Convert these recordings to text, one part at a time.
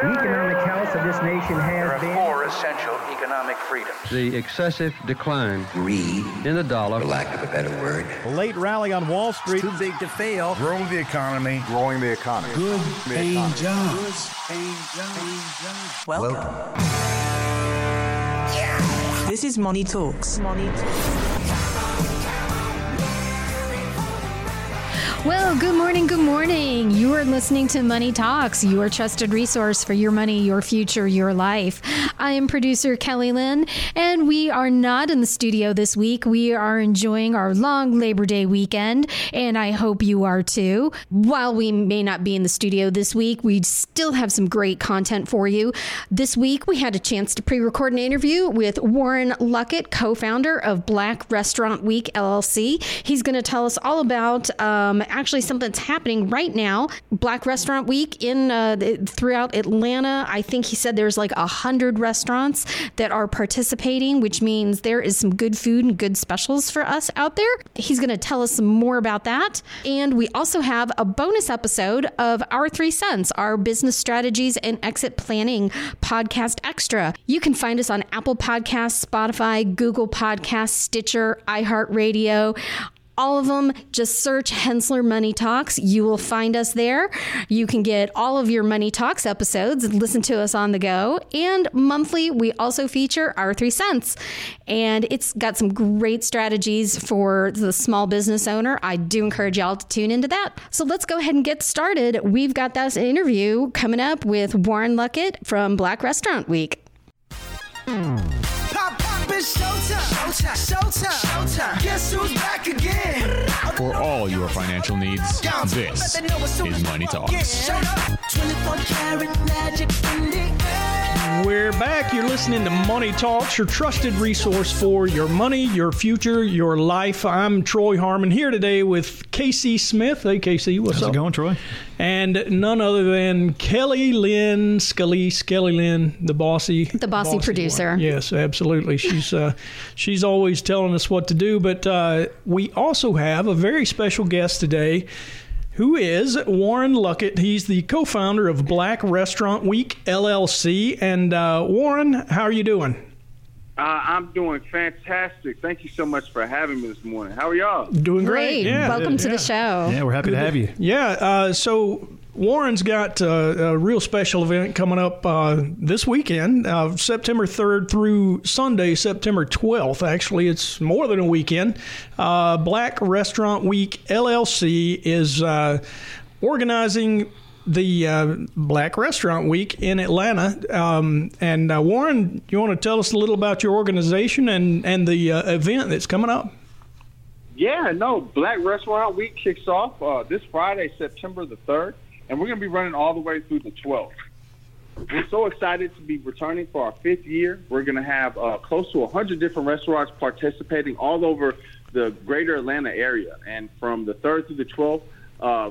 The economic health of this nation has There has are been. four essential economic freedoms. The excessive decline greed, in the dollar for lack of a better word. A late rally on Wall Street. Too big to fail. Grow the economy. Growing the economy. Good paying jobs. Welcome. This is Money Talks. Money Well, good morning, good morning. You are listening to Money Talks, your trusted resource for your money, your future, your life. I am producer Kelly Lynn, and we are not in the studio this week. We are enjoying our long Labor Day weekend, and I hope you are too. While we may not be in the studio this week, we still have some great content for you. This week, we had a chance to pre record an interview with Warren Luckett, co founder of Black Restaurant Week LLC. He's going to tell us all about um, actually something that's happening right now. Black Restaurant Week in uh, throughout Atlanta. I think he said there's like a hundred restaurants that are participating, which means there is some good food and good specials for us out there. He's going to tell us some more about that. And we also have a bonus episode of Our Three Cents, our business strategies and exit planning podcast extra. You can find us on Apple Podcasts, Spotify, Google Podcasts, Stitcher, iHeartRadio all of them. Just search Henssler Money Talks. You will find us there. You can get all of your Money Talks episodes listen to us on the go. And monthly, we also feature our three cents. And it's got some great strategies for the small business owner. I do encourage y'all to tune into that. So let's go ahead and get started. We've got that interview coming up with Warren Luckett from Black Restaurant Week. It's showtime. Showtime. Showtime. Guess who's back again? For all your financial needs, this is Money Talks. 24 karat magic in the air. We're back. You're listening to Money Talks, your trusted resource for your money, your future, your life. I'm Troy Harmon here today with Casey Smith. Hey, Casey, what's How's up? it going, Troy? And none other than Kelly Lynn Scully, Kelly Lynn, the bossy, The bossy producer. one. Yes, absolutely. She's uh, she's always telling us what to do. But uh, we also have a very special guest today, who is Warren Luckett. He's the co-founder of Black Restaurant Week LLC. And uh, Warren, how are you doing? Uh, I'm doing fantastic. Thank you so much for having me this morning. How are y'all? Doing great. Great. Welcome to the show. Yeah, we're happy to have you. Yeah. Uh, so Warren's got uh, a real special event coming up uh, this weekend, uh, September 3rd through Sunday, September 12th. Actually, it's more than a weekend. Uh, Black Restaurant Week LLC is uh, organizing the uh, Black Restaurant Week in Atlanta. Um, and Warren, you want to tell us a little about your organization and, and the event that's coming up? Yeah, no. Black Restaurant Week kicks off this Friday, September the 3rd, and we're going to be running all the way through the 12th. We're so excited to be returning for our fifth year. We're going to have uh, close to 100 different restaurants participating all over the greater Atlanta area. And from the 3rd through the 12th, uh,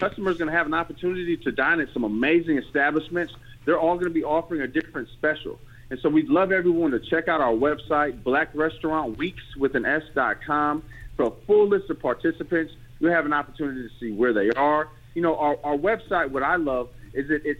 customers are going to have an opportunity to dine at some amazing establishments. They're all going to be offering a different special. And so we'd love everyone to check out our website, Black Restaurant Weeks with an S.com, for a full list of participants. You'll have an opportunity to see where they are. You know, our, our website, what I love is that it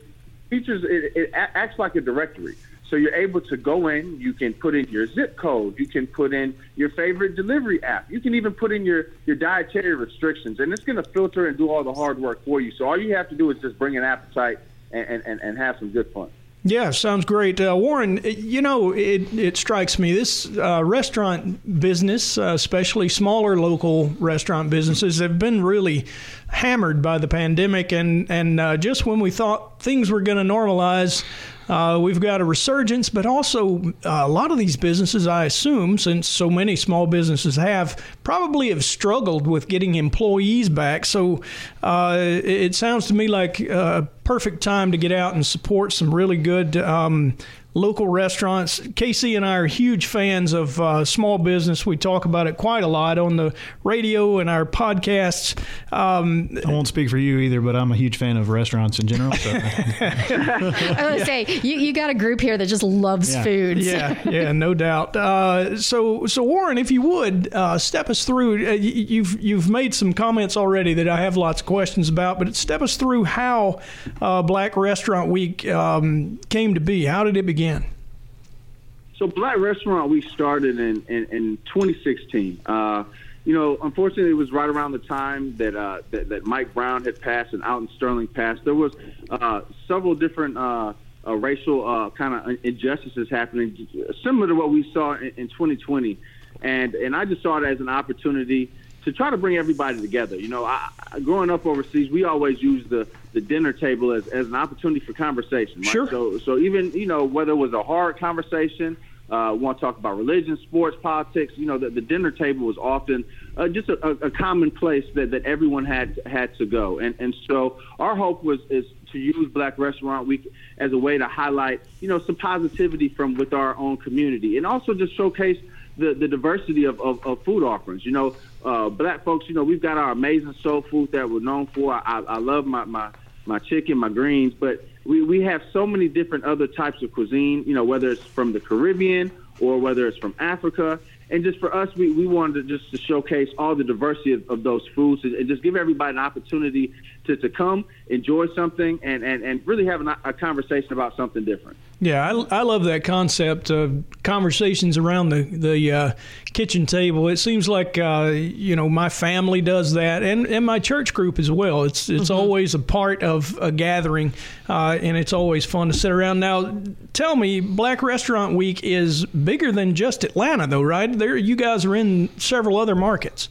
features, it, it acts like a directory. So you're able to go in, you can put in your zip code, you can put in your favorite delivery app, you can even put in your, your dietary restrictions, and it's going to filter and do all the hard work for you. So all you have to do is just bring an appetite and, and, and have some good fun. Yeah, sounds great. Uh, Warren, you know, it, it strikes me this uh, restaurant business, uh, especially smaller local restaurant businesses, have been really hammered by the pandemic. And, and uh, just when we thought things were going to normalize, uh, we've got a resurgence, but also uh, a lot of these businesses, I assume, since so many small businesses have, probably have struggled with getting employees back. So uh, it, it sounds to me like a perfect time to get out and support some really good um, local restaurants. Casey and I are huge fans of uh, small business. We talk about it quite a lot on the radio and our podcasts. Um, I won't speak for you either, but I'm a huge fan of restaurants in general. So. I was say you, you got a group here that just loves yeah. food. Yeah, yeah, no doubt. Uh, so, so Warren, if you would uh, step us through, uh, you've you've made some comments already that I have lots of questions about, but step us through how uh, Black Restaurant Week um, came to be. How did it begin? So, Black Restaurant Week started in in, in 2016 uh, you know, unfortunately, it was right around the time that uh, that, that Mike Brown had passed and Alton Sterling passed. There was uh, several different uh, uh, racial uh, kind of injustices happening, similar to what we saw in, in 2020, and and I just saw it as an opportunity to try to bring everybody together. You know, I, growing up overseas, we always use the the dinner table as, as an opportunity for conversation. Right? Sure. So so even you know whether it was a hard conversation uh, want to talk about religion, sports, politics. You know, the, the dinner table was often uh, just a, a common place that, that everyone had had to go. And and so our hope was is to use Black Restaurant Week as a way to highlight you know some positivity from with our own community, and also just showcase the, the diversity of, of, of food offerings. You know, uh, black folks. You know, we've got our amazing soul food that we're known for. I, I love my my my chicken, my greens, but we, we have so many different other types of cuisine, you know, whether it's from the Caribbean or whether it's from Africa. And just for us, we, we wanted to just to showcase all the diversity of, of those foods and, and just give everybody an opportunity to, to come, enjoy something, and, and, and really have a, a conversation about something different. Yeah, I, I love that concept of conversations around the the uh, kitchen table. It seems like uh, you know my family does that, and, and my church group as well. It's it's mm-hmm. always a part of a gathering, uh, and it's always fun to sit around. Now, tell me, Black Restaurant Week is bigger than just Atlanta, though, right? There, you guys are in several other markets.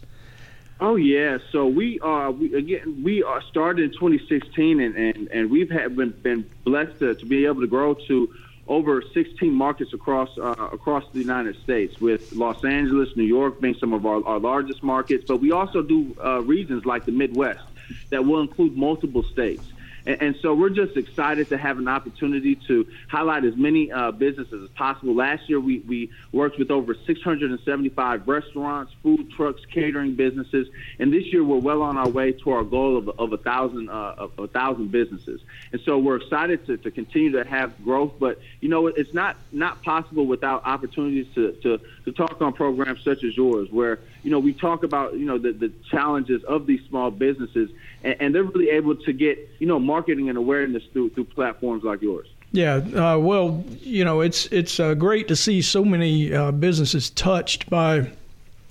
Oh yeah, so we are we, again we are started in 2016 and, and, and we've had been, been blessed to, to be able to grow to over 16 markets across uh, across the United States, with Los Angeles, New York being some of our, our largest markets. But we also do uh, regions like the Midwest that will include multiple states. And, and, so we're just excited to have an opportunity to highlight as many uh, businesses as possible. Last year, we, we worked with over 675 restaurants, food trucks, catering businesses, and this year we're well on our way to our goal of, of a thousand uh, of a thousand businesses. And so we're excited to, to continue to have growth. But you know, it's not not possible without opportunities to, to, to talk on programs such as yours, where you know we talk about you know the, the challenges of these small businesses, and, and they're really able to get you know marketing and awareness through through platforms like yours. Yeah, uh, well, you know, it's it's uh, great to see so many uh, businesses touched by,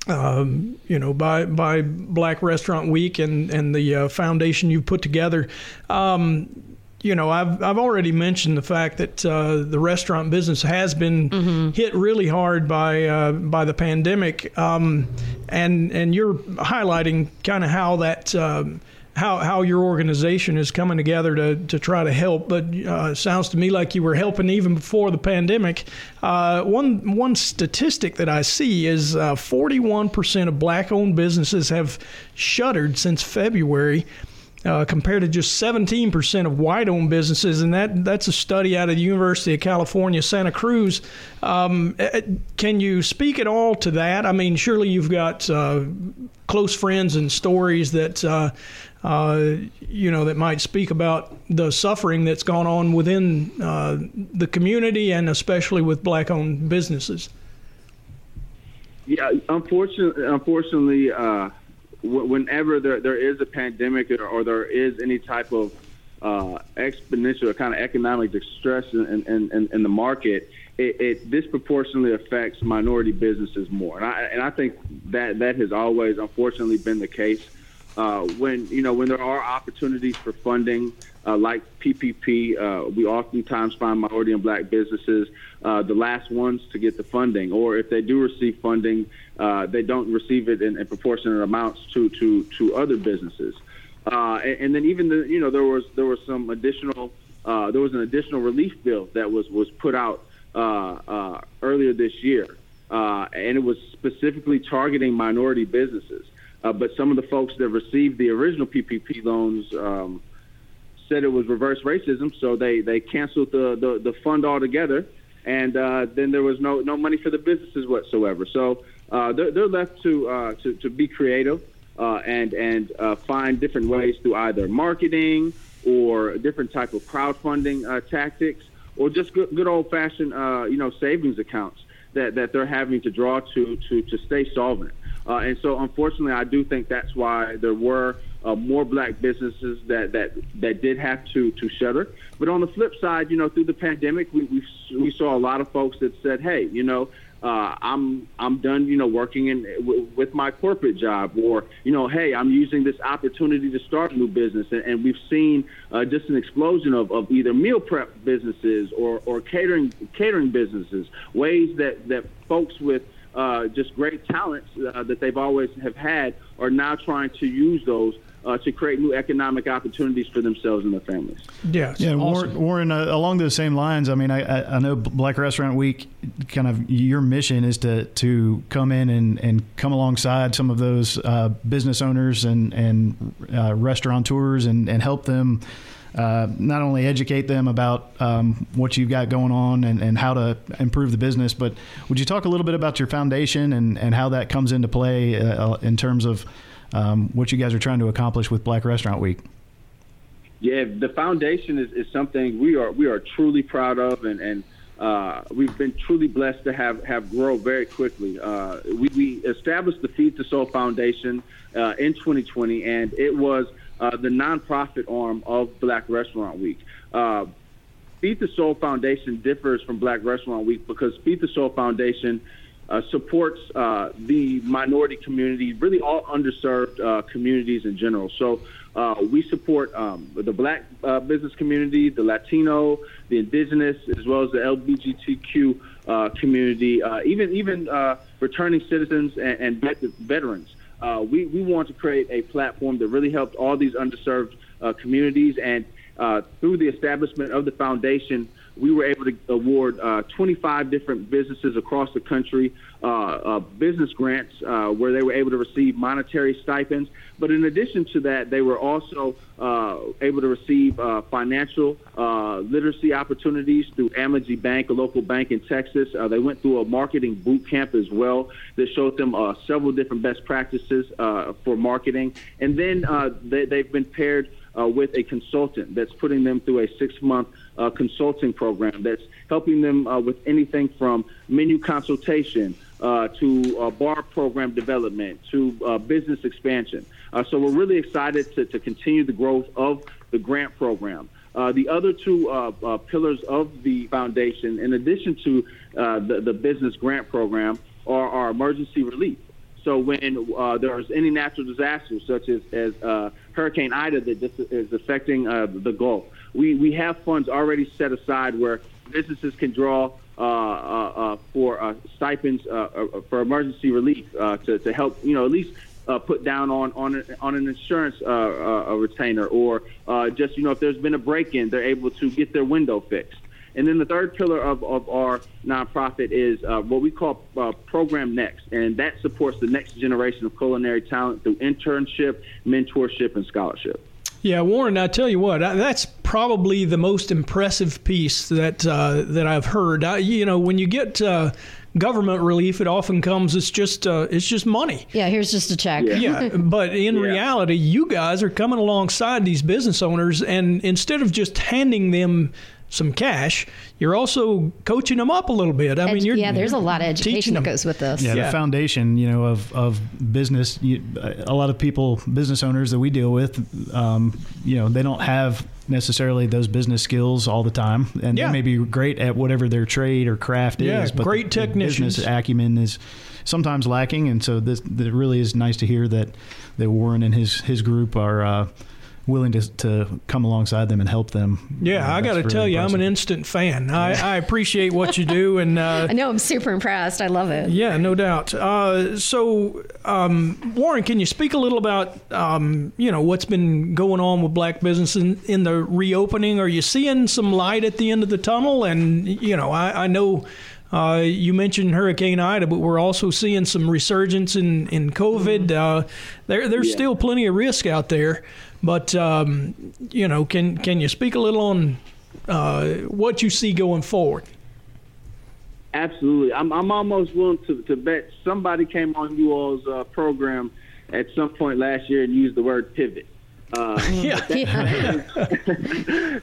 um, you know, by by Black Restaurant Week and and the uh, foundation you've put together. Um, you know, I've I've already mentioned the fact that uh, the restaurant business has been mm-hmm. hit really hard by uh, by the pandemic, um, and and you're highlighting kind of how that. Um, how how your organization is coming together to, to try to help. But uh, sounds to me like you were helping even before the pandemic. Uh, one one statistic that I see is uh, 41% of black-owned businesses have shuttered since February. Uh, compared to just 17% of white-owned businesses, and that that's a study out of the University of California, Santa Cruz. Um, eh, eh, can you speak at all to that? I mean, surely you've got uh, close friends and stories that uh, uh, you know, that might speak about the suffering that's gone on within uh, the community and especially with black-owned businesses. Yeah, unfortunately, unfortunately, uh, whenever there there is a pandemic or, or there is any type of uh, exponential kind of economic distress in, in, in, in the market, it, it, disproportionately affects minority businesses more. And I, and I think that that has always, unfortunately, been the case uh, when you know when there are opportunities for funding uh, like PPP, uh, we oftentimes find minority and black businesses uh, the last ones to get the funding, or if they do receive funding, uh, they don't receive it in, in, proportionate amounts to to to other businesses. Uh, and, and, then even the you know there was there was some additional there was an additional relief bill that was was put out earlier this year, and it was specifically targeting minority businesses. Uh, but some of the folks that received the original PPP loans um, said it was reverse racism, so they, they canceled the, the, the fund altogether. and uh, then there was no no money for the businesses whatsoever. So uh, they're, they're left to, uh, to to be creative uh, and and uh, find different ways through either marketing or different type of crowdfunding tactics, or just good, good old fashioned uh, you know savings accounts that, that they're having to draw to to to stay solvent. Uh, and so, unfortunately, I do think that's why there were uh, more black businesses that, that that did have to to shutter. But on the flip side, you know, through the pandemic, we we, we saw a lot of folks that said, "Hey, you know, uh, I'm I'm done, you know, working in w- with my corporate job, or you know, hey, I'm using this opportunity to start a new business, and, and we've seen uh, just an explosion of, of either meal prep businesses or, or catering catering businesses, ways that that folks with uh, just great talents uh, that they've always have had are now trying to use those uh, to create new economic opportunities for themselves and their families. Yeah, yeah. awesome. Warren, Warren uh, along those same lines. I mean, I, I, I know Black Restaurant Week. Kind of your mission is to to come in and, and come alongside some of those uh, business owners and and uh, restaurateurs and and help them. Uh, not only educate them about um, what you've got going on and, and how to improve the business, but would you talk a little bit about your foundation and, and how that comes into play uh, in terms of um, what you guys are trying to accomplish with Black Restaurant Week? Yeah, the foundation is, is something we are we are truly proud of, and and uh, we've been truly blessed to have have grow very quickly. Uh, we, we established the Feed the Soul Foundation uh, in 2020, and it was uh, the nonprofit arm of Black Restaurant Week. Uh, Feed the Soul Foundation differs from Black Restaurant Week because Feed the Soul Foundation uh, supports uh, the minority community, really all underserved uh, communities in general. So uh, we support um, the black uh, business community, the Latino, the indigenous, as well as the LGBTQ community, even even returning citizens and, and veterans. Uh, we, we want to create a platform that really helps all these underserved uh, communities and uh, through the establishment of the foundation, we were able to award uh, 25 different businesses across the country uh, uh, business grants uh, where they were able to receive monetary stipends. But in addition to that, they were also uh, able to receive uh, financial literacy opportunities through Amegy Bank, a local bank in Texas. they went through a marketing boot camp as well that showed them several different best practices for marketing. And then they, they've been paired uh, with a consultant that's putting them through a six month uh, consulting program that's helping them uh, with anything from menu consultation uh, to uh, bar program development to uh, business expansion. so we're really excited to, to continue the growth of the grant program. the other two pillars of the foundation, in addition to the, the business grant program, are our emergency relief. So when uh, there's any natural disasters, such as, as uh, Hurricane Ida that is affecting uh, the Gulf, we, we have funds already set aside where businesses can draw uh, uh, uh, for stipends for emergency relief to, to help, you know, at least put down on on, on an insurance retainer or just, you know, if there's been a break-in, they're able to get their window fixed. And then the third pillar of, of our nonprofit is uh, what we call uh, Program Next, and that supports the next generation of culinary talent through internship, mentorship, and scholarship. Yeah, Warren, I tell you what, that's probably the most impressive piece that uh, that I've heard. I, you know, when you get uh, government relief, it often comes. It's just uh, it's just money. Yeah, here's just a check. Yeah, yeah but in yeah. reality, you guys are coming alongside these business owners, and instead of just handing them some cash, you're also coaching them up a little bit. I mean, you're yeah. There's a lot of education that goes with this. Yeah, yeah, the foundation, you know, of of business. You, a lot of people, business owners that we deal with, um, you know, they don't have necessarily those business skills all the time, and yeah. they may be great at whatever their trade or craft yeah, is. But great the, technicians. The business acumen is sometimes lacking, and so this it really is nice to hear that that Warren and his his group are. Uh, willing to, to come alongside them and help them. Yeah, uh, I got to really tell you, impressive. I'm an instant fan. I, I appreciate what you do, and uh, I know I'm super impressed. I love it. Yeah, no doubt. Uh, so, um, Warren, can you speak a little about um, you know what's been going on with black business in, in, the reopening? Are you seeing some light at the end of the tunnel? And you know, I, I know. Uh, you mentioned Hurricane Ida, but we're also seeing some resurgence in, in COVID. Uh, there, there's yeah. still plenty of risk out there. But um, you know, can can you speak a little on uh, what you see going forward? Absolutely. I'm, I'm almost willing to, to bet somebody came on you all's uh, program at some point last year and used the word pivot. Uh, yeah. That,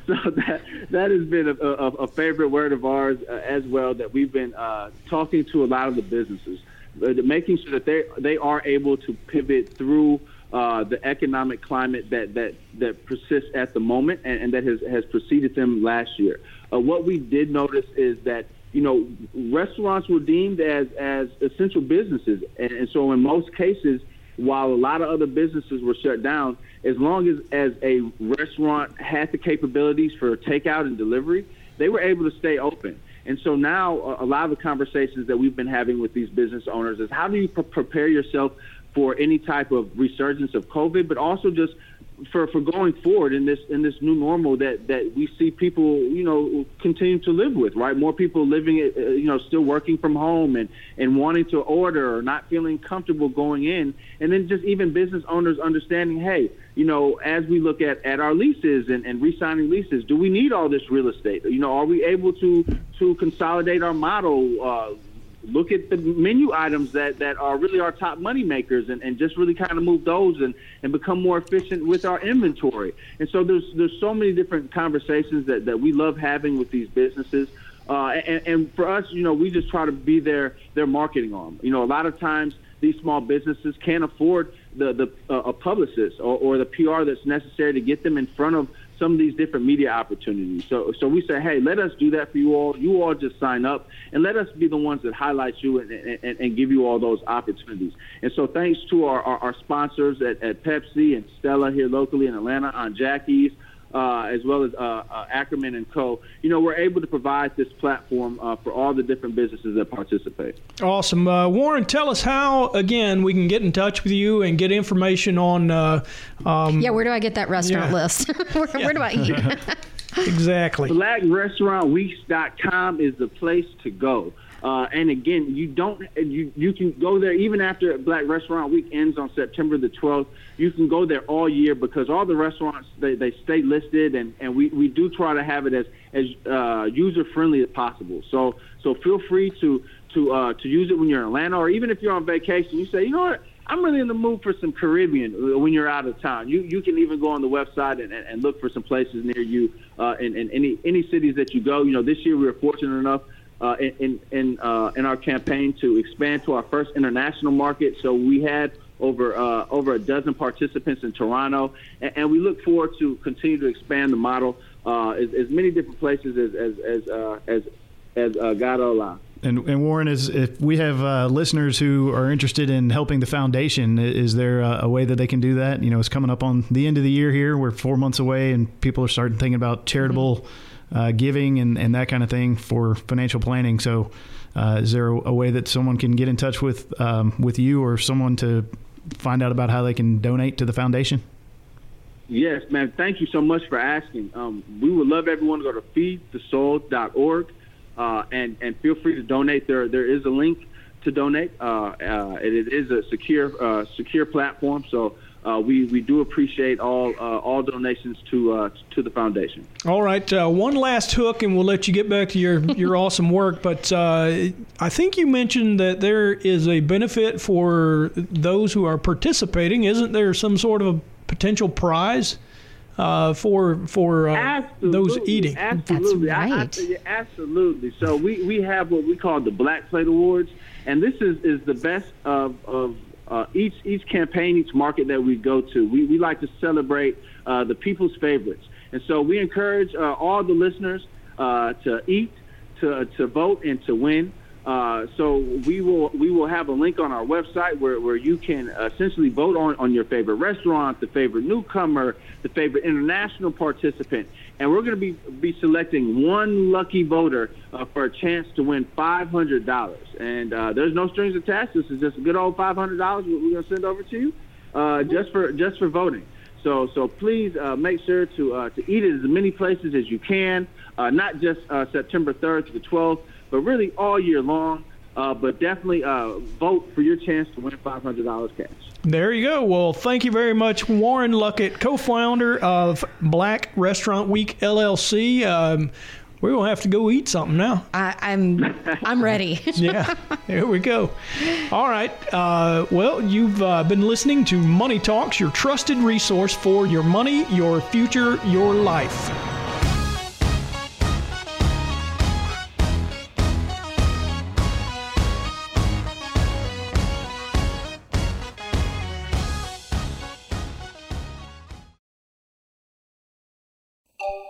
so that that has been a, a, a favorite word of ours uh, as well. That we've been uh, talking to a lot of the businesses, uh, making sure that they they are able to pivot through uh, the economic climate that that that persists at the moment and, and that has has preceded them last year. Uh, what we did notice is that you know restaurants were deemed as as essential businesses, and, and so in most cases, while a lot of other businesses were shut down, as long as as a restaurant had the capabilities for takeout and delivery, they were able to stay open. And so now, a lot of the conversations that we've been having with these business owners is how do you pre- prepare yourself for any type of resurgence of COVID, but also just for, for going forward in this in this new normal that, that we see people you know continue to live with right? More people living uh, you know still working from home and and wanting to order or not feeling comfortable going in. And then just even business owners understanding hey you know as we look at at our leases and, and re-signing leases do we need all this real estate? You know are we able to to consolidate our model uh, look at the menu items that, that are really our top money makers and, and just really kind of move those and, and become more efficient with our inventory. And so there's there's so many different conversations that, that we love having with these businesses. Uh, and, and for us, you know, we just try to be their their marketing arm. You know, a lot of times these small businesses can't afford the the uh, a publicist or, or the PR that's necessary to get them in front of some of these different media opportunities. So, so we say, hey, let us do that for you all. You all just sign up and let us be the ones that highlight you and, and, and give you all those opportunities. And so, thanks to our, our, our sponsors at, at Pepsi and Stella here locally in Atlanta on Jackie's uh, as well as uh, uh, Ackerman and Co. You know, we're able to provide this platform uh, for all the different businesses that participate. Awesome, uh, Warren. Tell us how again we can get in touch with you and get information on. Uh, um, yeah, where do I get that restaurant yeah. list? where, yeah. where do I eat? exactly. BlackRestaurantWeeks.com is the place to go. Uh, and again, you don't you you can go there even after Black Restaurant Week ends on September the 12th. You can go there all year because all the restaurants they, they stay listed, and, and we, we do try to have it as as uh, user friendly as possible. So so feel free to to uh, to use it when you're in Atlanta, or even if you're on vacation. You say, you know what, I'm really in the mood for some Caribbean when you're out of town. You you can even go on the website and, and, look for some places near you uh, in, in any any cities that you go. You know, this year we were fortunate enough uh, in in uh, in our campaign to expand to our first international market. So we had over uh, over a dozen participants in Toronto, and, and, we look forward to continue to expand the model uh, as, as, many different places as as as uh, as, as uh, God allow. And, and, Warren, is if we have uh, listeners who are interested in helping the foundation, is there a, a, way that they can do that? You know, it's coming up on the end of the year here. We're four months away, and people are starting thinking about charitable. Mm-hmm uh, giving and, and that kind of thing for financial planning. So, uh, is there a, a, way that someone can get in touch with um, with you or someone to find out about how they can donate to the foundation? Yes, man. Thank you so much for asking. Um, we would love everyone to go to feedthesoul.org uh, and and feel free to donate. There there is a link to donate. Uh, uh, it is a secure uh, secure platform, so uh, we we do appreciate all uh, all donations to uh, to the foundation. All right, uh, one last hook, and we'll let you get back to your your awesome work. But uh, I think you mentioned that there is a benefit for those who are participating. Isn't there some sort of a potential prize? Uh, for for those eating. Absolutely, That's right. I, I, absolutely. So we, we have what we call the Black Plate Awards, and this is, is the best of, of uh, each each campaign, each market that we go to, we, we like to celebrate uh, the people's favorites. And so we encourage uh, all the listeners uh, to eat, to, to vote, and to win. Uh, so we will we will have a link on our website where, where you can essentially vote on, on your favorite restaurant, the favorite newcomer, the favorite international participant, and we're going to be be selecting one lucky voter uh, for a chance to win five hundred dollars. And uh, there's no strings attached. This is just a good old five hundred dollars we're going to send over to you, uh, just for just for voting. So so please uh, make sure to uh, to eat it as many places as you can, uh, not just September 3rd to the 12th, but really all year long. But definitely vote for your chance to win $500 cash. There you go. Well, thank you very much, Warren Luckett, co founder of Black Restaurant Week LLC. Um, We're gonna have to go eat something now. I, I'm I'm ready. yeah, here we go. All right. Uh, well, you've uh, been listening to Money Talks, your trusted resource for your money, your future, your life.